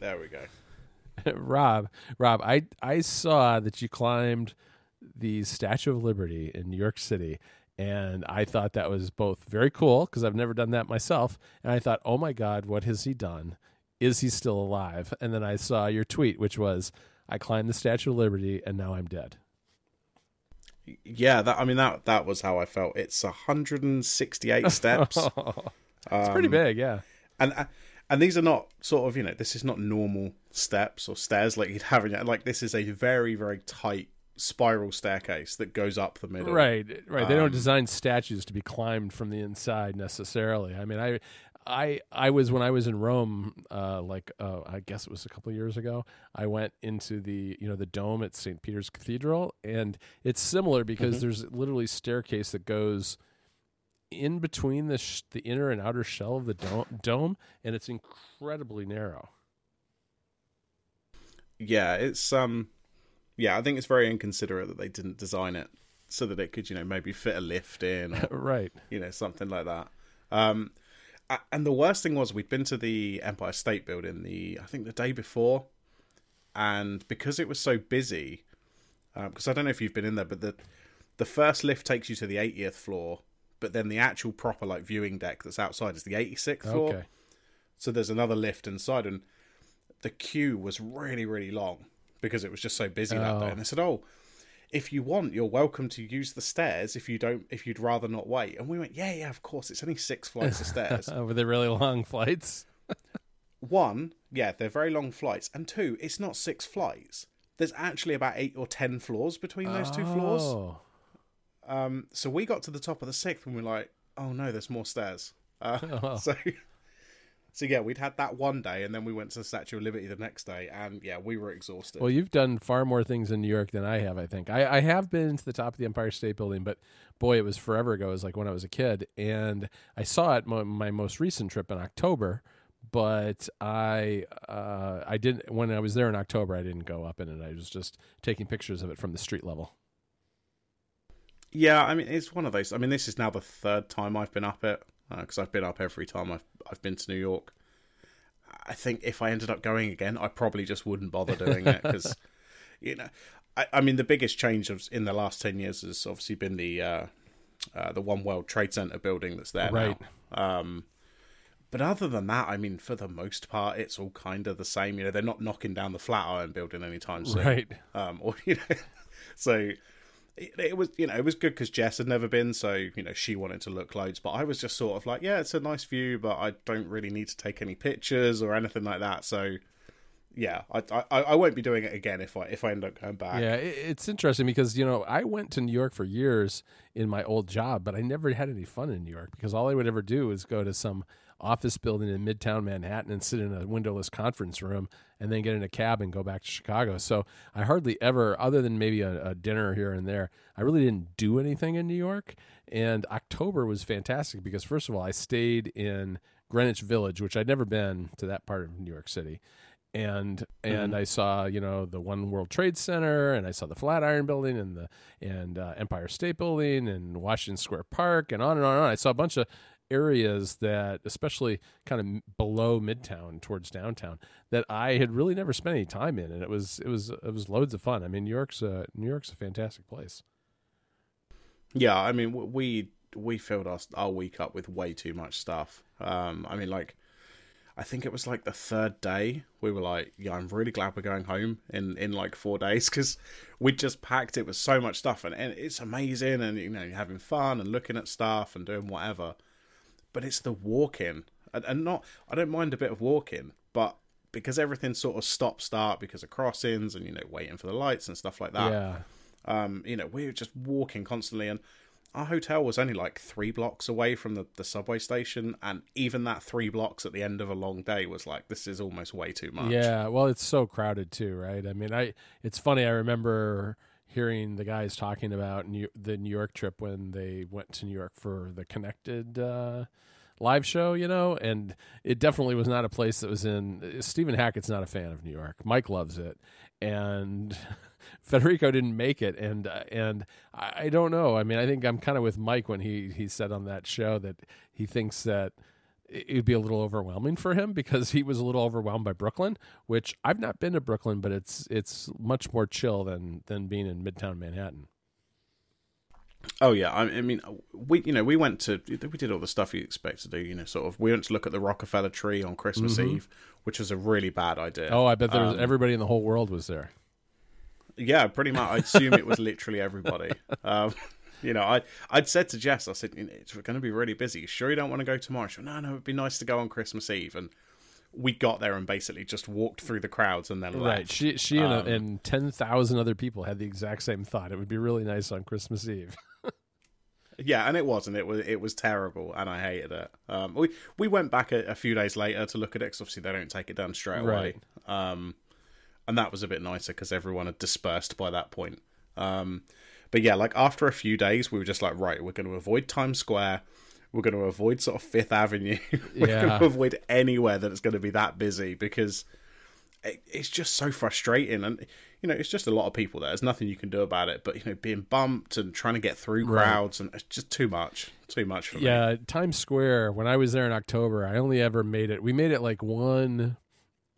There we go. Rob, Rob, I I saw that you climbed the Statue of Liberty in New York City, and I thought that was both very cool because I've never done that myself, and I thought, oh my God, what has he done? Is he still alive? And then I saw your tweet, which was, I climbed the Statue of Liberty, and now I'm dead. Yeah, that I mean that that was how I felt. It's 168 steps. it's um, pretty big, yeah. And uh, and these are not sort of you know this is not normal steps or stairs like you'd have in like this is a very very tight spiral staircase that goes up the middle. Right, right. They don't um, design statues to be climbed from the inside necessarily. I mean, I, I, I was when I was in Rome, uh, like uh, I guess it was a couple years ago. I went into the you know the dome at St. Peter's Cathedral, and it's similar because mm-hmm. there's literally staircase that goes in between the sh- the inner and outer shell of the dome, dome, and it's incredibly narrow. Yeah, it's um, yeah, I think it's very inconsiderate that they didn't design it so that it could, you know, maybe fit a lift in, or, right? You know, something like that. Um, and the worst thing was we'd been to the Empire State Building the I think the day before, and because it was so busy, because um, I don't know if you've been in there, but the the first lift takes you to the 80th floor, but then the actual proper like viewing deck that's outside is the 86th floor. Okay. So there's another lift inside, and the queue was really really long because it was just so busy oh. that day. Oh. And they said, "Oh, if you want, you're welcome to use the stairs. If you don't, if you'd rather not wait." And we went, "Yeah, yeah, of course. It's only six flights of stairs." Were they really long flights? One, yeah, they're very long flights, and two, it's not six flights. There's actually about eight or ten floors between those oh. two floors. Oh. Um, so we got to the top of the sixth, and we're like, "Oh no, there's more stairs." Uh, oh. So so yeah, we'd had that one day, and then we went to the Statue of Liberty the next day, and yeah, we were exhausted. Well, you've done far more things in New York than I have. I think I, I have been to the top of the Empire State Building, but boy, it was forever ago. It was like when I was a kid, and I saw it my, my most recent trip in October. But I uh, I didn't when I was there in October. I didn't go up in it. I was just taking pictures of it from the street level. Yeah, I mean it's one of those. I mean this is now the third time I've been up it because uh, I've been up every time I've I've been to New York. I think if I ended up going again, I probably just wouldn't bother doing it because, you know, I, I, mean the biggest change in the last ten years has obviously been the uh, uh, the One World Trade Center building that's there right. now. Um, but other than that, I mean, for the most part, it's all kind of the same. You know, they're not knocking down the Flatiron building anytime soon, right? Um, or you know, so it, it, was you know it was good because Jess had never been, so you know she wanted to look loads, but I was just sort of like, yeah, it's a nice view, but I don't really need to take any pictures or anything like that. So yeah, I, I I won't be doing it again if I if I end up going back. Yeah, it's interesting because you know I went to New York for years in my old job, but I never had any fun in New York because all I would ever do is go to some office building in Midtown Manhattan and sit in a windowless conference room and then get in a cab and go back to Chicago. So I hardly ever, other than maybe a, a dinner here and there, I really didn't do anything in New York. And October was fantastic because, first of all, I stayed in Greenwich Village, which I'd never been to that part of New York City. And and mm-hmm. I saw you know the One World Trade Center, and I saw the Flatiron Building, and the and uh, Empire State Building, and Washington Square Park, and on and on and on. I saw a bunch of areas that, especially kind of below Midtown towards downtown, that I had really never spent any time in, and it was it was it was loads of fun. I mean, New York's a, New York's a fantastic place. Yeah, I mean, we we filled our our week up with way too much stuff. Um, I mean, like. I think it was like the third day we were like, yeah, I'm really glad we're going home in in like four days because we just packed it with so much stuff and, and it's amazing and you know you're having fun and looking at stuff and doing whatever but it's the walking, and, and not. I don't mind a bit of walking, but because everything sort of stop start because of crossings and you know waiting for the lights and stuff like that. Yeah. Um, you know, we were just walking constantly, and our hotel was only like three blocks away from the, the subway station, and even that three blocks at the end of a long day was like, this is almost way too much. Yeah, well, it's so crowded too, right? I mean, I it's funny. I remember hearing the guys talking about New, the New York trip when they went to New York for the Connected uh, live show, you know, and it definitely was not a place that was in. Stephen Hackett's not a fan of New York. Mike loves it, and Federico didn't make it, and uh, and I, I don't know. I mean, I think I'm kind of with Mike when he he said on that show that he thinks that it'd be a little overwhelming for him because he was a little overwhelmed by Brooklyn, which I've not been to Brooklyn, but it's it's much more chill than than being in Midtown Manhattan. Oh yeah, I, I mean, we you know we went to we did all the stuff you expect to do. You know, sort of we went to look at the Rockefeller tree on Christmas Mhm. Eve, which was a really bad idea. Oh, I bet there was Um, everybody in the whole world was there. Yeah, pretty much. I assume it was literally everybody. Um, you know, I I'd said to Jess, I said, it's going to be really busy. You sure you don't want to go tomorrow? She went, no, no, it'd be nice to go on Christmas Eve. And we got there and basically just walked through the crowds and then Right. left. She she and, Um, and ten thousand other people had the exact same thought. It would be really nice on Christmas Eve. Yeah, and it wasn't. It was it was terrible, and I hated it. Um, we we went back a, a few days later to look at it because obviously they don't take it down straight away. Um, and that was a bit nicer because everyone had dispersed by that point. Um, but yeah, like after a few days, we were just like, right, we're going to avoid Times Square. We're going to avoid sort of Fifth Avenue. we're Yeah. going to avoid anywhere that it's going to be that busy because it, it's just so frustrating. And you know, it's just a lot of people there. There's nothing you can do about it. But you know, being bumped and trying to get through Right. crowds and it's just too much. Too much for me. Yeah, Times Square. When I was there in October, I only ever made it. We made it like one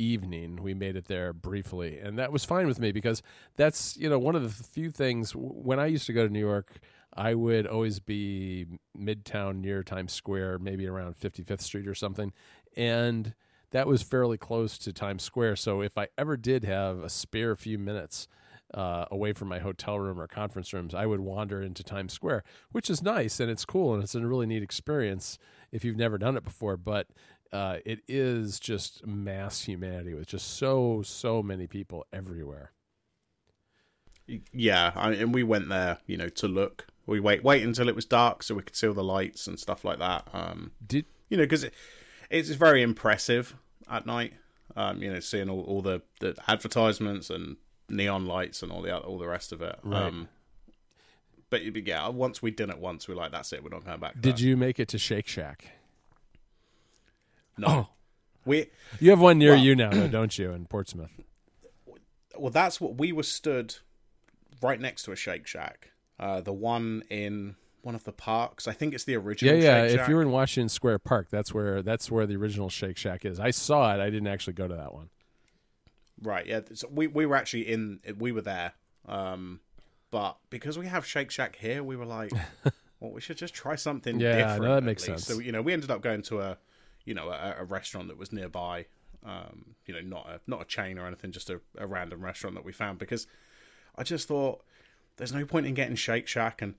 evening. We made it there briefly, and that was fine with me because that's you know one of the few things. When I used to go to New York, I would always be midtown near Times Square, maybe around 55th Street or something, and that was fairly close to Times Square. So if I ever did have a spare few minutes. Uh, away from my hotel room or conference rooms, I would wander into Times Square, which is nice and it's cool and it's a really neat experience if you've never done it before. But uh, it is just mass humanity with just so so many people everywhere. Yeah, I, and we went there, you know, to look. We wait wait until it was dark so we could see all the lights and stuff like that. Um, Did you know, because it, it's very impressive at night. Um, you know, seeing all, all the, the advertisements and neon lights and all the all the rest of it. Right. Um, but yeah, once we'd done it once, we are like, that's it. We're not going back. did that. you make it to Shake Shack? No, Oh, we you have one near Well- you now, though, don't you, in Portsmouth? well, that's what we were stood right next to a Shake Shack. Uh, the one in one of the parks. I think it's the original. yeah. Shake If you're in Washington Square Park, that's where that's where the original Shake Shack is. I saw it. I didn't actually go to that one. Right, yeah. So we we were actually in we were there. Um but because we have Shake Shack here, we were like, well, we should just try something different. Yeah, no, that makes sense. So, you know, we ended up going to a you know, a, a restaurant that was nearby. Um, you know, not a not a chain or anything, just a, a random restaurant that we found because I just thought there's no point in getting Shake Shack and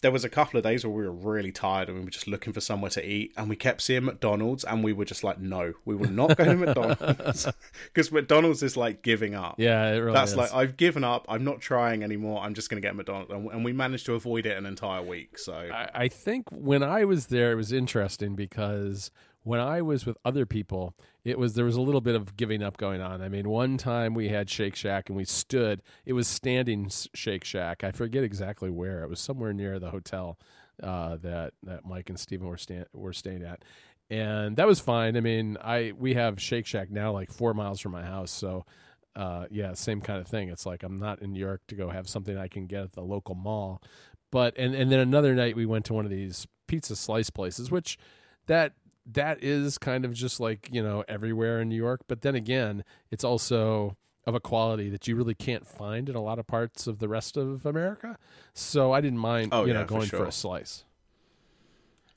there was a couple of days where we were really tired and we were just looking for somewhere to eat and we kept seeing McDonald's and we were just like no we will not go to McDonald's because McDonald's is like giving up Yeah, it really that's is. like I've given up. I'm not trying anymore. I'm just going to get McDonald's, and, and we managed to avoid it an entire week. So I, I think when I was there, it was interesting because when I was with other people, it was there was a little bit of giving up going on. I mean, one time we had Shake Shack and we stood. It was standing Shake Shack. I forget exactly where. It was somewhere near the hotel uh, that that Mike and Stephen were sta- were staying at, and that was fine. I mean, I we have Shake Shack now like four miles from my house, so. Uh, yeah, same kind of thing. It's like I'm not in New York to go have something I can get at the local mall but and and then another night we went to one of these pizza slice places which that that is kind of just like you know everywhere in new york but then again it's also of a quality that you really can't find in a lot of parts of the rest of america so i didn't mind Oh, you know yeah, for going for, sure. a slice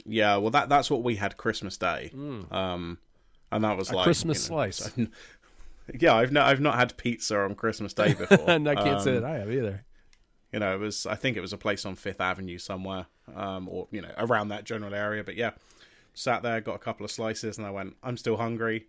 yeah, well that that's what we had Christmas Day, um, and that was Mm. A like Christmas you know, slice. Yeah, I've not I've not had pizza on Christmas Day before, and i can't say Um, that i have either You know, it was I think it was a place on Fifth Avenue somewhere, um, or you know around that general area. But yeah, sat there, got a couple of slices, and I went, I'm still hungry.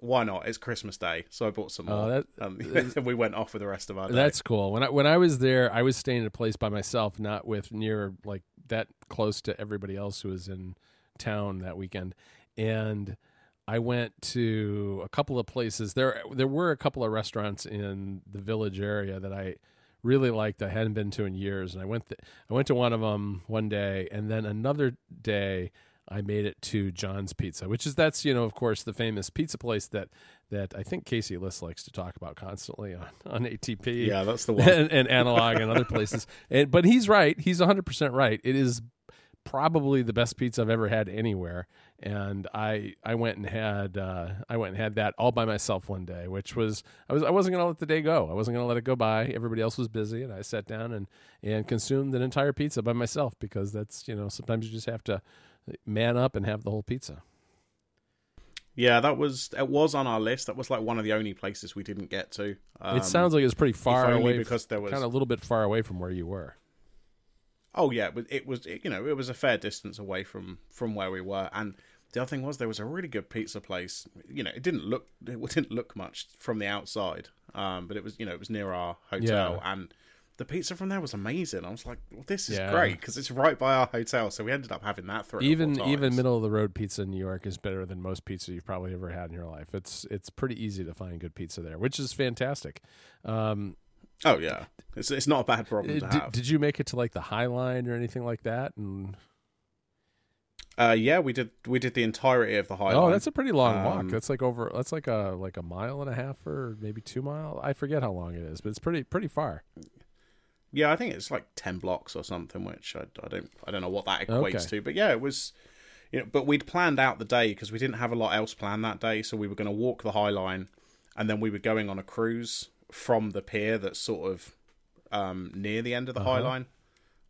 Why not? It's Christmas Day, so I bought some Oh, more. that- um, and we went off with the rest of our day. That's cool. When I when I was there, I was staying at a place by myself, not with near like that close to everybody else who was in town that weekend. And I went to a couple of places. There there were a couple of restaurants in the village area that I really liked. I hadn't been to in years, and I went th- I went to one of them one day, and then another day. I made it to John's Pizza, which is that's you know of course the famous pizza place that that I think Casey Liss likes to talk about constantly on on ATP yeah, that's the one. and, and analog and other places. And, but he's right. He's 100% right. It is probably the best pizza I've ever had anywhere. And I I went and had uh, I went and had that all by myself one day, which was I was I wasn't gonna let the day go. I wasn't gonna let it go by. Everybody else was busy, and I sat down and and consumed an entire pizza by myself because that's you know sometimes you just have to man up and have the whole pizza. Yeah, that was it was on our list. That was like one of the only places we didn't get to. Um, it sounds like it was pretty far away because there was- kind of a little bit far away from where you were. Oh yeah, but it was it, you know it was a fair distance away from from where we were, and the other thing was there was a really good pizza place. You know, it didn't look it didn't look much from the outside, um, but it was you know it was near our hotel, Yeah. and the pizza from there was amazing. I was like, well, this is Yeah. great because it's right by our hotel, so we ended up having that three even even middle of the road pizza in New York is better than most pizza you've probably ever had in your life. It's it's pretty easy to find good pizza there, which is fantastic. Um, Oh yeah, it's it's not a bad problem to did, have. did you make it to like the High Line or anything like that? And Uh, yeah, we did we did the entirety of the high. Line. Oh, that's a pretty long walk. Um, That's like over. That's like a like a mile and a half or maybe two mile. I forget how long it is, but it's pretty pretty far. Yeah, I think it's like ten blocks or something, which I, I don't I don't know what that equates Okay. to, but yeah, it was. You know, but we'd planned out the day because we didn't have a lot else planned that day, so we were going to walk the High Line, and then we were going on a cruise from the pier that's sort of um, near the end of the High Uh-huh. Line.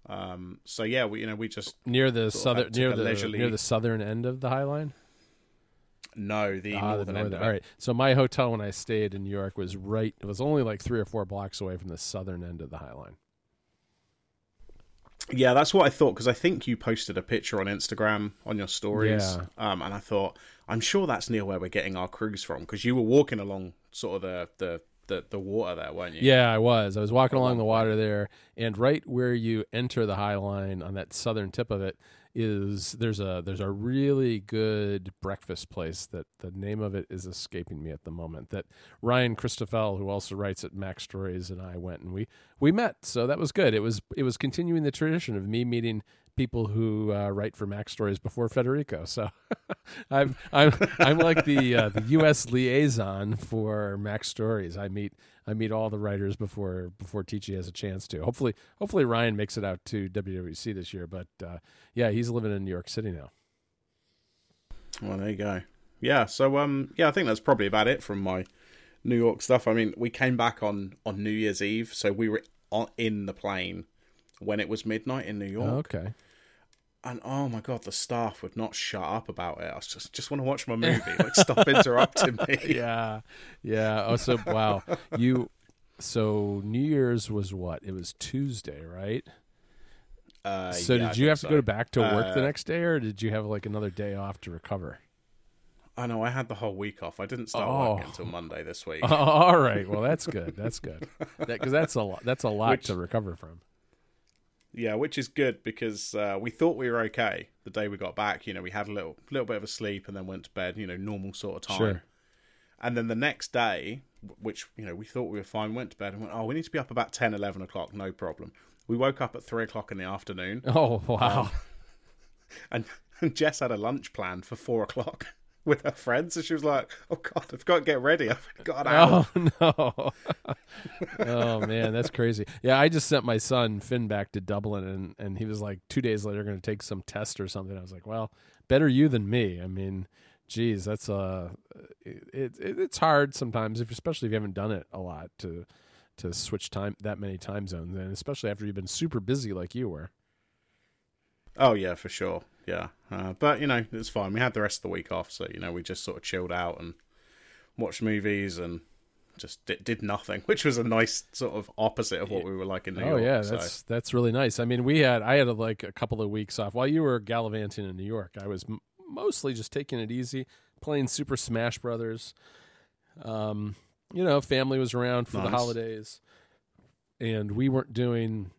Um, so yeah, we you know we just Near the southern near the leisurely- near the southern end of the High Line. no the Ah, the northern end northern-. All right. So my hotel when I stayed in New York was right. It was only like three or four blocks away from the southern end of the High Line. Yeah, that's what I thought because I think you posted a picture on Instagram on your stories, Yeah. um, and I thought I'm sure that's near where we're getting our cruise from because you were walking along sort of the the, the, the water there, weren't you? Yeah, I was. I was walking along the water there, and right where you enter the High Line on that southern tip of it is there's a there's a really good breakfast place that the name of it is escaping me at the moment. That Ryan Christoffel, who also writes at Mac Stories, and I went and we we met, so that was good. It was it was continuing the tradition of me meeting people who uh, write for Mac Stories before Federico. So I'm I'm I'm like the uh, the U.S. liaison for Mac Stories. I meet I meet all the writers before before Viticci has a chance to. Hopefully hopefully Ryan makes it out to WWDC this year. But uh, yeah, he's living in New York City now. Well, there you go. Yeah, so um, yeah, I think that's probably about it from my New York stuff. I mean, we came back on on New Year's Eve, so we were on, in the plane when it was midnight in New York, Okay. And oh my god, the staff would not shut up about it. I was just just want to watch my movie. Like, stop interrupting me. Yeah, yeah. Oh, so wow, you. So New Year's was what? It was Tuesday, right? Uh, so yeah, did you have to so. go back to work the Uh, next day, or did you have like another day off to recover? I know I had the whole week off. I didn't start Oh. working until Monday this week. Oh, all right. Well, that's good. That's good. Because that's a lot. That's a lot Which- to recover from. Yeah, which is good because uh, we thought we were okay the day we got back. You know, we had a little little bit of a sleep and then went to bed. You know, normal sort of time. Sure. And then the next day, which you know we thought we were fine, went to bed and went, oh, we need to be up about 10, 11 o'clock, no problem. We woke up at three o'clock in the afternoon, Oh wow. Um, and, and Jess had a lunch planned for four o'clock with her friends, and she was like, "Oh God, I've got to get ready. I've got out." Oh no! oh man, that's crazy. Yeah, I just sent my son Finn back to Dublin, and and he was like two days later going to take some test or something. I was like, well, better you than me. I mean, geez, that's uh, it, it it's hard sometimes, if especially if you haven't done it a lot to to switch time that many time zones, and especially after you've been super busy like you were. Oh yeah, for sure. Yeah, uh, but you know it's fine. We had the rest of the week off, so you know we just sort of chilled out and watched movies and just did, did nothing, which was a nice sort of opposite of what we were like in New oh York. Oh yeah, so. that's that's really nice. I mean, we had I had like a couple of weeks off while you were gallivanting in New York. I was m- mostly just taking it easy, playing Super Smash Brothers. Um, you know, family was around for the holidays, and we weren't doing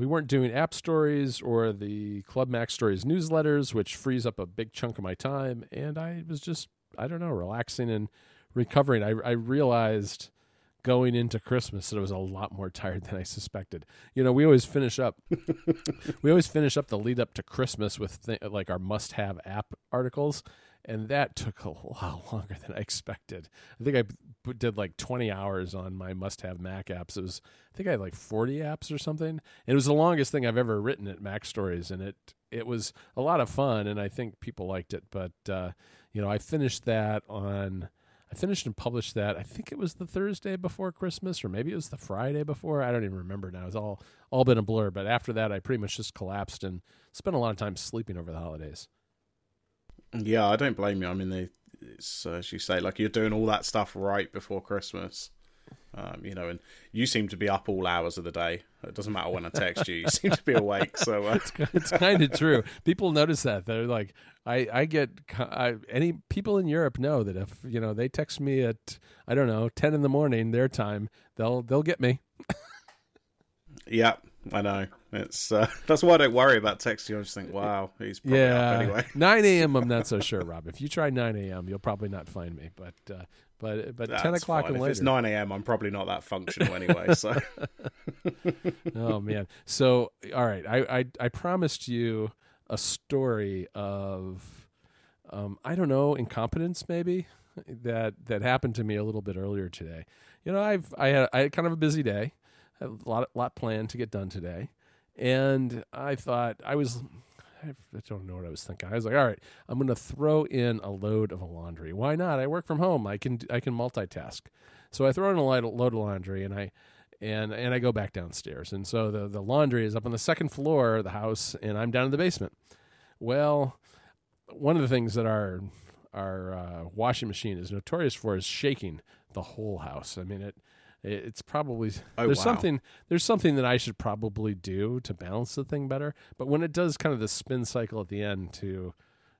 we weren't doing app stories or the Club Mac Stories newsletters, which frees up a big chunk of my time. And I was just I don't know relaxing and recovering. I I realized going into Christmas that I was a lot more tired than I suspected. You know, we always finish up we always finish up the lead up to Christmas with th- like our must have app articles. And that took a lot longer than I expected. I think I did like 20 hours on my must-have Mac apps. It was, I think I had like 40 apps or something. And it was the longest thing I've ever written at Mac Stories, and it it was a lot of fun, and I think people liked it. But uh, you know, I finished that on. I finished and published that. I think it was the Thursday before Christmas, or maybe it was the Friday before. I don't even remember now. It's all all been a blur. But after that, I pretty much just collapsed and spent a lot of time sleeping over the holidays. Yeah, I don't blame you. I mean, they, it's as you say, like you're doing all that stuff right before Christmas. Um, you know, and you seem to be up all hours of the day. It doesn't matter when I text you; you seem to be awake. So uh... it's, it's kind of true. People notice that they're like, I, I get I, any people in Europe know that if you know they text me at I don't know ten in the morning their time, they'll they'll get me. yeah, I know. It's uh, that's why I don't worry about texting. I just think, wow, he's probably yeah. up anyway. nine a.m. I'm not so sure, Rob. If you try nine a.m., you'll probably not find me. But uh, but but That's ten o'clock fine. and if later. it's nine a.m., I'm probably not that functional anyway. So oh man. So all right, I I, I promised you a story of um, I don't know incompetence maybe that that happened to me a little bit earlier today. You know, I've I had I had kind of a busy day, a lot lot planned to get done today, and I thought I was. I don't know what I was thinking. I was like, "All right, I'm going to throw in a load of laundry. Why not? I work from home. I can I can multitask." So I throw in a load of laundry, and I and and I go back downstairs. And so the the laundry is up on the second floor of the house, and I'm down in the basement. Well, one of the things that our our uh, washing machine is notorious for is shaking the whole house. I mean it. It's probably Oh, there's wow. something there's something that I should probably do to balance the thing better. But when it does kind of the spin cycle at the end to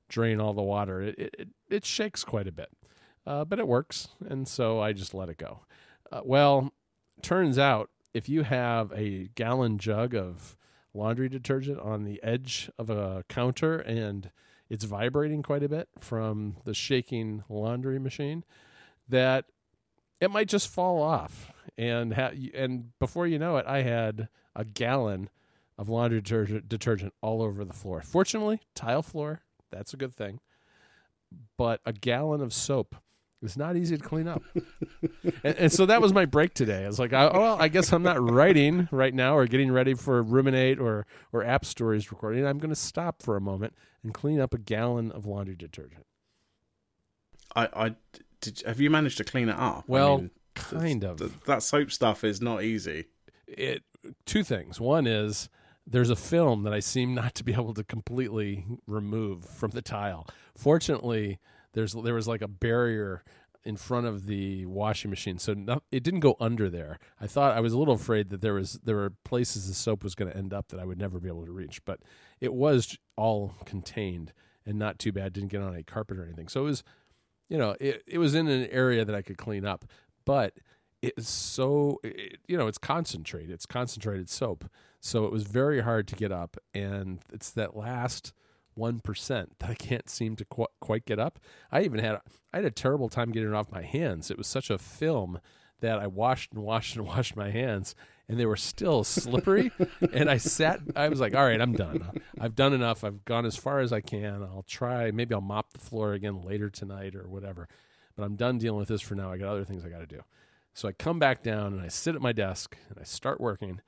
drain all the water, it it, it shakes quite a bit. Uh, but it works, and so I just let it go. Uh, well, turns out if you have a gallon jug of laundry detergent on the edge of a counter and it's vibrating quite a bit from the shaking laundry machine, that it might just fall off. And ha- and before you know it, I had a gallon of laundry detergent, detergent all over the floor. Fortunately, tile floor, that's a good thing. But a gallon of soap is not easy to clean up. and, and so that was my break today. I was like, oh, well, I guess I'm not writing right now or getting ready for Ruminate or, or App Stories recording. I'm going to stop for a moment and clean up a gallon of laundry detergent. I, I did. Have you managed to clean it up? Well, I mean, kind of. th- that soap stuff is not easy. it two things. One is there's a film that I seem not to be able to completely remove from the tile. Fortunately, there's there was like a barrier in front of the washing machine, so it didn't go under there. I thought I was a little afraid that there was there were places the soap was going to end up that I would never be able to reach, but it was all contained and not too bad. Didn't get on a carpet or anything, so it was, you know, it it was in an area that I could clean up, but it's so it, you know it's concentrated it's concentrated soap. So it was very hard to get up and it's that last 1% that i can't seem to qu- quite get up. I even had i had a terrible time getting it off my hands. It was such a film that i washed and washed and washed my hands and they were still slippery. And i sat i was like all right i'm done. I've done enough. I've gone as far as i can. I'll try. Maybe i'll mop the floor again later tonight or whatever. But i'm done dealing with this for now. I got other things i got to do. So I come back down and I sit at my desk and I start working,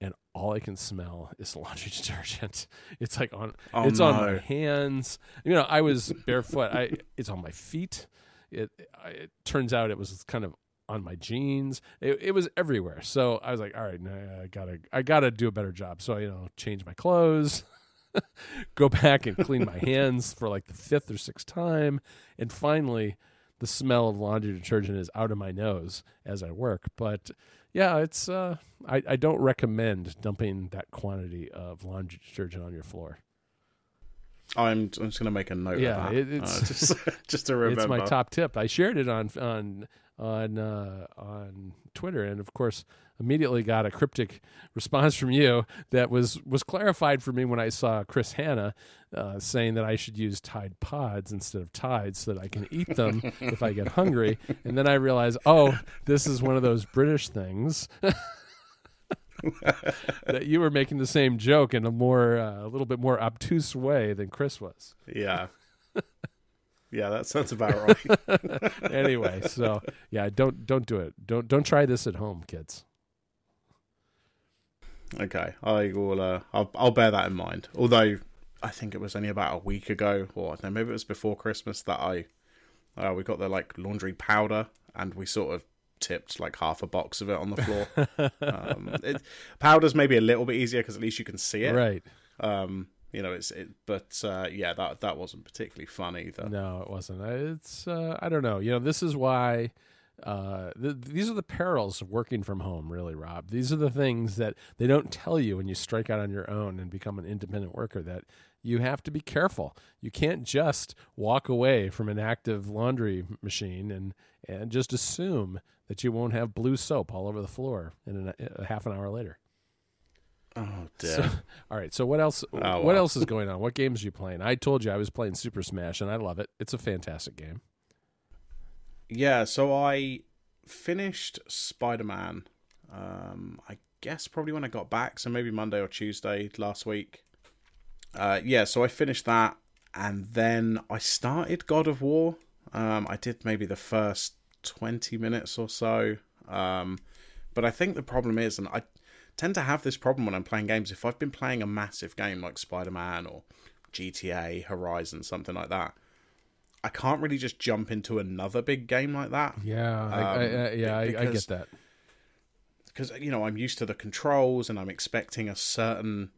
and all I can smell is laundry detergent. It's like on Oh, it's on my hands. You know, I was barefoot. I it's on my feet. It, I, it turns out it was kind of on my jeans. It, it was everywhere. So I was like, all right, I gotta I gotta do a better job. So you know, change my clothes. go back and clean my hands for like the fifth or sixth time and finally the smell of laundry detergent is out of my nose as I work. But yeah, it's uh, I, I don't recommend dumping that quantity of laundry detergent on your floor. I'm, I'm just going to make a note Yeah, of that. it- it's- uh, just, just to remember. It's my top tip. I shared it on on on uh, on Twitter, and of course, immediately got a cryptic response from you that was was clarified for me when I saw Chris Hannah uh, saying that I should use Tide Pods instead of Tides so that I can eat them if I get hungry. And then I realized, oh, this is one of those British things. That you were making the same joke in a more uh, a little bit more obtuse way than Chris was. Yeah. Yeah, that sounds about right. anyway, so yeah, don't don't do it. Don't don't try this at home, kids. Okay, I will. Uh, I'll, I'll bear that in mind. Although I think it was only about a week ago, or no, maybe it was before Christmas that I uh, we got the like laundry powder, and we sort of tipped like half a box of it on the floor. um, it, powder's maybe a little bit easier because at least you can see it, Right. Um, you know, it's it, but uh, yeah, that that wasn't particularly fun either. No, it wasn't. It's uh, I don't know. You know, this is why uh, th- these are the perils of working from home. Really, Rob. These are the things that they don't tell you when you strike out on your own and become an independent worker. That you have to be careful. You can't just walk away from an active laundry machine and and just assume that you won't have blue soap all over the floor in an, a half an hour later. Oh dear. So, all right. So what else? Oh, What else is going on? What games are you playing? I told you I was playing Super Smash, and I love it. It's a fantastic game. Yeah, so I finished Spider Man. Um, I guess probably when I got back, so maybe Monday or Tuesday last week. Uh, yeah, so I finished that, and then I started God of War. Um, I did maybe the first twenty minutes or so. Um, but I think the problem is, and I tend to have this problem when I'm playing games. If I've been playing a massive game like Spider Man or GTA, Horizon, something like that, I can't really just jump into another big game like that Yeah, Um, I, I, yeah, I, I get that. because you know I'm used to the controls and I'm expecting a certain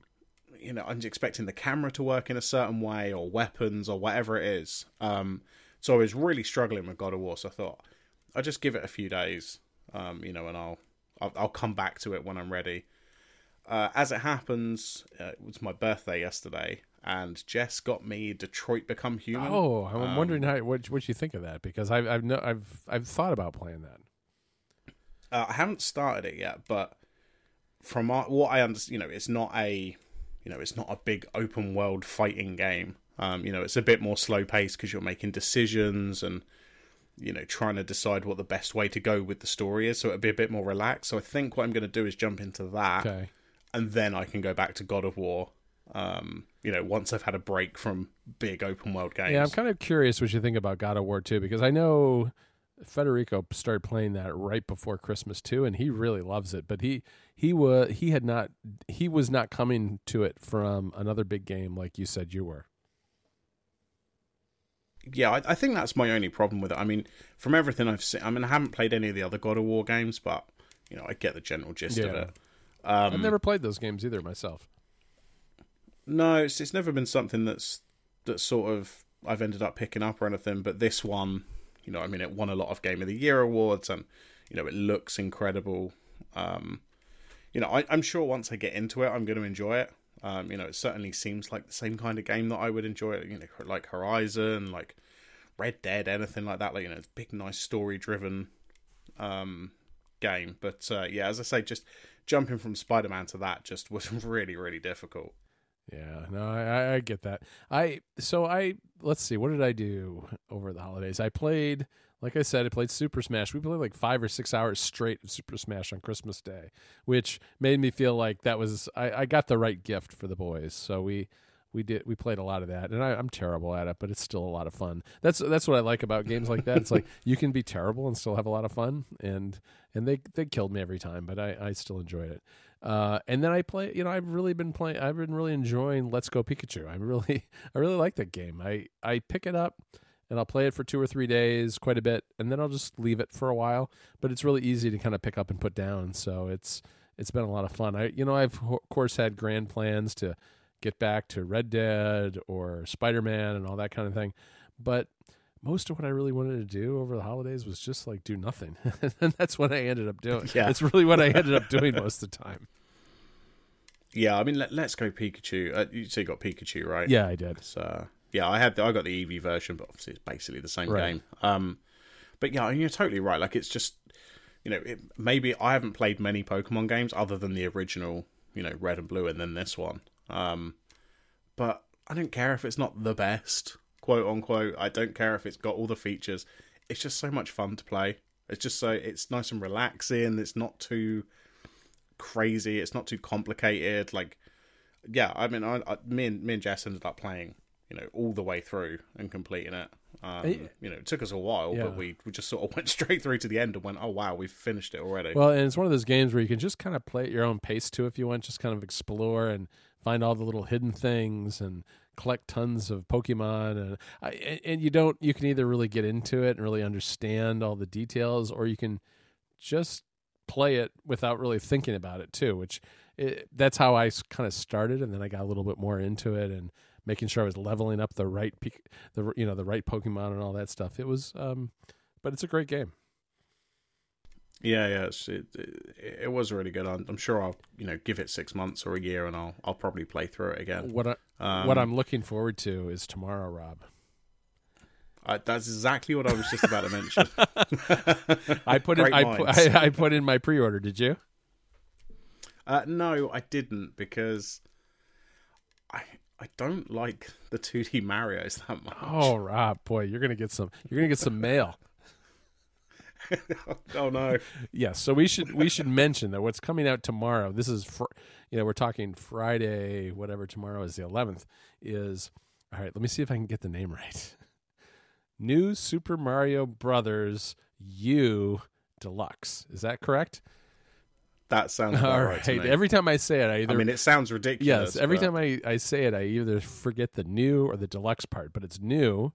you know I'm expecting the camera to work in a certain way or weapons or whatever it is. Um, so I was really struggling with God of War. So I thought I'll just give it a few days, um, you know, and I'll, I'll I'll come back to it when I'm ready. Uh, as it happens, uh, it was my birthday yesterday, and Jess got me Detroit Become Human. Oh, I'm Um, wondering how what what you think of that because I've I've no, I've I've thought about playing that. Uh, I haven't started it yet, but from our, what I understand, you know, it's not a, you know, it's not a big open world fighting game. Um, you know, it's a bit more slow paced because you're making decisions and, you know, trying to decide what the best way to go with the story is. So it'll be a bit more relaxed. So I think what I'm going to do is jump into that, Okay. and then I can go back to God of War. Um, you know, once I've had a break from big open world games. Yeah, I'm kind of curious what you think about God of War too because I know Federico started playing that right before Christmas too, and he really loves it. But he he was he had not he was not coming to it from another big game like you said you were. yeah, I, I think that's my only problem with it. I mean, from everything I've seen, I mean, I haven't played any of the other God of War games, but you know, I get the general gist of it. Um, I've never played those games either myself. No, it's it's never been something that's that sort of I've ended up picking up or anything. But this one, you know, I mean, it won a lot of Game of the Year awards, and you know, it looks incredible. Um, you know, I, I'm sure once I get into it, I'm going to enjoy it. Um, you know, it certainly seems like the same kind of game that I would enjoy. You know, like Horizon, like Red Dead, anything like that. Like you know, big, nice story-driven um, game. But uh, yeah, as I say, just jumping from Spider-Man to that just was really, really difficult. Yeah, no, I- I get that. I so I let's see, what did I do over the holidays? I played, like I said, I played Super Smash. We played like five or six hours straight of Super Smash on Christmas Day, which made me feel like that was I, I got the right gift for the boys. So we we did we played a lot of that, and I, I'm terrible at it, but it's still a lot of fun. That's that's what I like about games like that. It's like you can be terrible and still have a lot of fun, and and they they killed me every time, but I I still enjoyed it. Uh, and then I play, you know, I've really been playing. I've been really enjoying Let's Go Pikachu. I really, I really like that game. I I pick it up and I'll play it for two or three days, quite a bit, and then I'll just leave it for a while. But it's really easy to kind of pick up and put down. So it's it's been a lot of fun. I you know I've of course had grand plans to get back to Red Dead or Spider Man and all that kind of thing, but most of what I really wanted to do over the holidays was just like do nothing, and that's what I ended up doing. Yeah. It's really what I ended up doing most of the time. Yeah, I mean, let, let's go Pikachu. Uh, you say you got Pikachu, right? Yeah, I did. So yeah, I had the, I got the Eevee version, but obviously it's basically the same Right. game. Um, but yeah, I mean, you're totally right. Like it's just you know it, maybe I haven't played many Pokemon games other than the original, you know, Red and Blue, and then this one. Um, but I don't care if it's not the best, quote unquote. I don't care if it's got all the features. It's just so much fun to play. It's just so it's nice and relaxing. It's not too crazy. It's not too complicated. Like, yeah, I mean, I, I, me and me and Jess ended up playing, you know, all the way through and completing it. Um, you know, it took us a while, Yeah. but we, we just sort of went straight through to the end and went, oh wow, we've finished it already. Well, and it's one of those games where you can just kind of play at your own pace too, if you want. Just kind of explore and find all the little hidden things and collect tons of Pokemon. And and- you don't. You can either really get into it and really understand all the details, or you can just play it without really thinking about it too. Which it, that's how I kind of started, and then I got a little bit more into it and making sure I was leveling up the right, the you know the right Pokemon and all that stuff. It was, um, but it's a great game. Yeah, yeah, it, it, it was really good. I'm, I'm sure I'll you know give it six months or a year, and I'll I'll probably play through it again. What I, Um, what I'm looking forward to is tomorrow, Rob. I, that's exactly what I was just about to mention. I put in I put. I, I put in my pre-order. Did you? Uh, no, I didn't because I I don't like the 2D Mario's that much. Oh, Rob, boy, you're gonna get some. You're gonna get some mail. oh no. Yes. So we should we should mention that what's coming out tomorrow. This is fr- you know we're talking Friday, whatever tomorrow is the 11th. Is all right. Let me see if I can get the name right. New Super Mario Brothers U Deluxe. Is that correct? That sounds All right. right. Every time I say it, I either I mean, it sounds ridiculous. Yes, every but- time I, I say it, I either forget the new or the deluxe part, but it's new.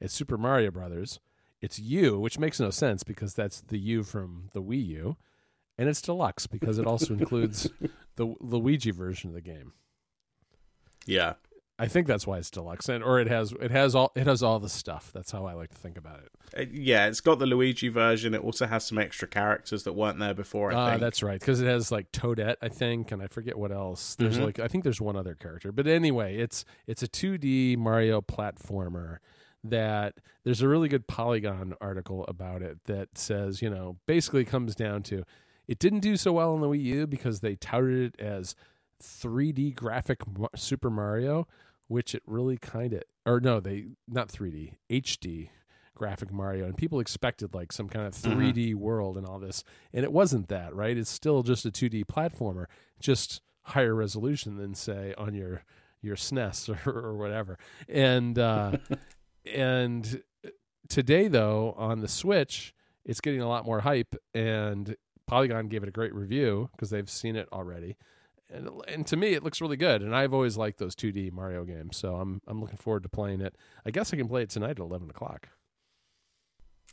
It's Super Mario Brothers. It's U, which makes no sense because that's the U from the Wii U, and it's deluxe because it also includes the Luigi version of the game. Yeah. I think that's why it's deluxe, and or it has it has all it has all the stuff. That's how I like to think about it. Uh, yeah, it's got the Luigi version. It also has some extra characters that weren't there before. Ah, think. that's right, because it has like Toadette, I think, and I forget what else. There's Mhm. like I think there's one other character, but anyway, it's it's a 2D Mario platformer that there's a really good Polygon article about it that says you know basically comes down to it didn't do so well on the Wii U because they touted it as 3D graphic Super Mario, which it really kind of or no they not 3D HD graphic Mario, and people expected like some kind of Mhm. 3D world and all this, and it wasn't that, right? It's still just a 2D platformer, just higher resolution than say on your your SNES or, or whatever. And uh, and today though on the Switch, it's getting a lot more hype, and Polygon gave it a great review because they've seen it already. And, and to me, it looks really good. And I've always liked those 2D Mario games, so I'm I'm looking forward to playing it. I guess I can play it tonight at 11 o'clock.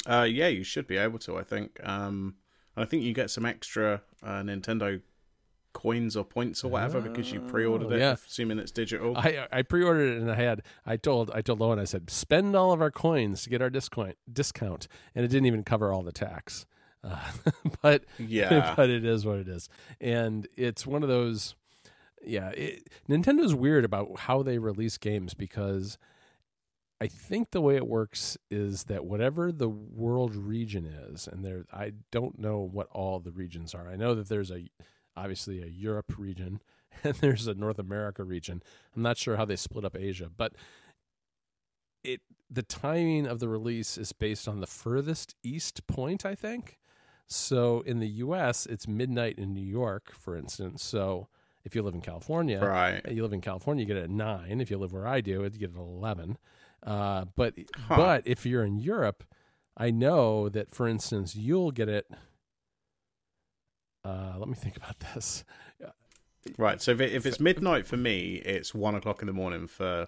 Uh, yeah, you should be able to. I think. Um, I think you get some extra uh, Nintendo coins or points or whatever because you pre-ordered it, yeah. assuming it's digital. I I pre-ordered it and I had I told I told Lowen I said spend all of our coins to get our discount discount and it didn't even cover all the tax, uh, but yeah, but it is what it is, and it's one of those. Yeah, it, Nintendo's weird about how they release games because I think the way it works is that whatever the world region is, and there I don't know what all the regions are. I know that there's a obviously a Europe region and there's a North America region. I'm not sure how they split up Asia, but it the timing of the release is based on the furthest east point, I think. So in the US, it's midnight in New York, for instance. So if you live in California, right. you live in California, you get it at nine. If you live where I do, you get it at eleven. Uh, but Huh. but if you're in Europe, I know that for instance, you'll get it. Uh, let me think about this. Right. So if, it, if it's midnight for me, it's one o'clock in the morning for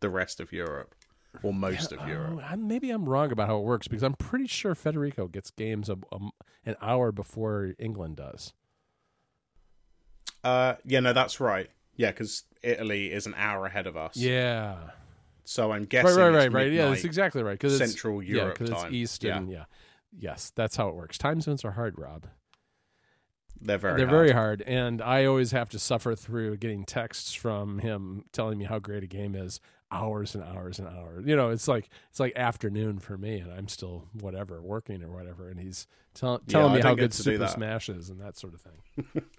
the rest of Europe or most of Europe. Oh, maybe I'm wrong about how it works because I'm pretty sure Federico gets games a, a, an hour before England does. Uh, yeah, no, that's right. Yeah, because Italy is an hour ahead of us. Yeah, So I'm guessing. right, it's right, right. Yeah, that's exactly right. Because it's Central yeah, Europe because it's time. East Yeah. and yeah, yes, that's how it works. Time zones are hard, Rob. They're very. They're hard. very hard, and I always have to suffer through getting texts from him telling me how great a game is, hours and hours and hours. You know, it's like it's like afternoon for me, and I'm still whatever working or whatever, and he's tell, telling I me how good Super. Smash is and that sort of thing.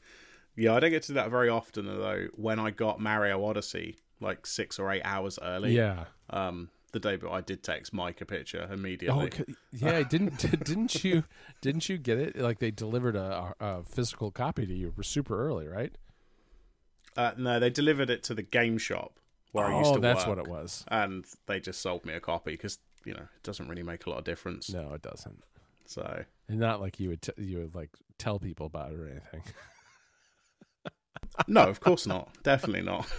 Yeah, I don't get to do that very often. Though when I got Mario Odyssey, like six or eight hours early, Yeah. um, the day but I did text Mike a picture Oh, immediately. c- yeah. Didn't didn't you didn't you get it? Like they delivered a, a physical copy to you super early, right? Uh, no, they delivered it to the game shop where I used to work. oh, to that's work, what it was. and they just sold me a copy because you know, it doesn't really make a lot of difference. No, it doesn't. So And not like you would t- you would like tell people about it or anything. no, of course not. Definitely not.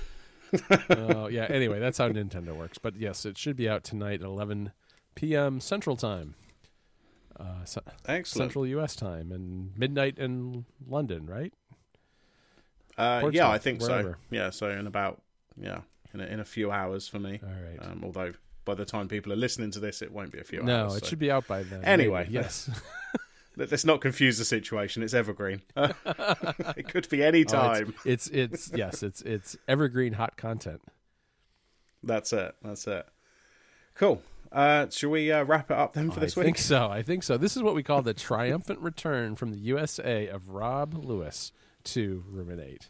Oh yeah. Anyway, that's how Nintendo works. But yes, it should be out tonight at 11 p.m. Central Time, uh, Excellent. Central U.S. time, and midnight in London, right? Uh, yeah, I think wherever. so. Yeah, so in about yeah, in a, in a few hours for me. All right. Um, although by the time people are listening to this, it won't be a few no, hours. it so- should be out by then. Anyway. maybe. yes. Let- Let's not confuse the situation. It's evergreen. it could be any Oh, it's- time. it's, it's yes, it's it's evergreen hot content. That's it. That's it. Cool. Uh, shall we uh, wrap it up then for this I week? I think so. I think so. This is what we call the triumphant return from the USA of Rob Lewis to Ruminate.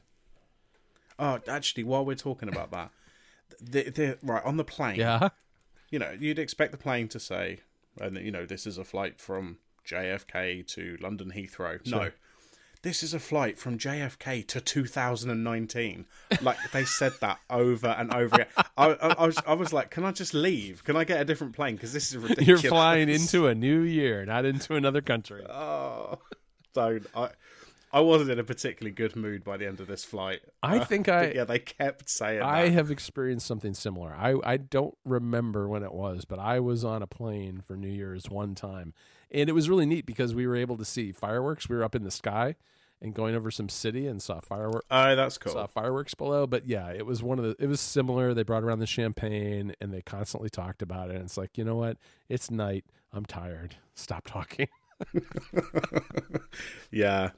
Oh, actually, while we're talking about that, the, the, right on the plane, Yeah. you know, you'd expect the plane to say, and you know, this is a flight from JFK to London Heathrow. No, this is a flight from JFK to 2019. Like they said that over and over again. I, I, I was, I was like, can I just leave? Can I get a different plane? Because this is ridiculous. You're flying into a new year, not into another country. Oh, don't. I, I wasn't in a particularly good mood by the end of this flight. I Uh, think I yeah, they kept saying I that. have experienced something similar. I, I don't remember when it was, but I was on a plane for New Year's one time. And it was really neat because we were able to see fireworks. We were up in the sky and going over some city and saw fireworks Oh, that's cool. saw fireworks below. But yeah, it was one of the it was similar. They brought around the champagne and they constantly talked about it. And it's like, you know what? It's night. I'm tired. Stop talking. yeah,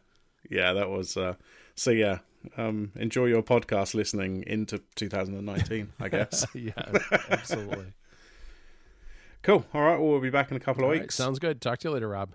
yeah, that was. Uh, so yeah, um, enjoy your podcast listening into 2019. I guess. yeah, absolutely. Cool. All right. Well, we'll be back in a couple of All right, weeks. sounds good. Talk to you later, Rob.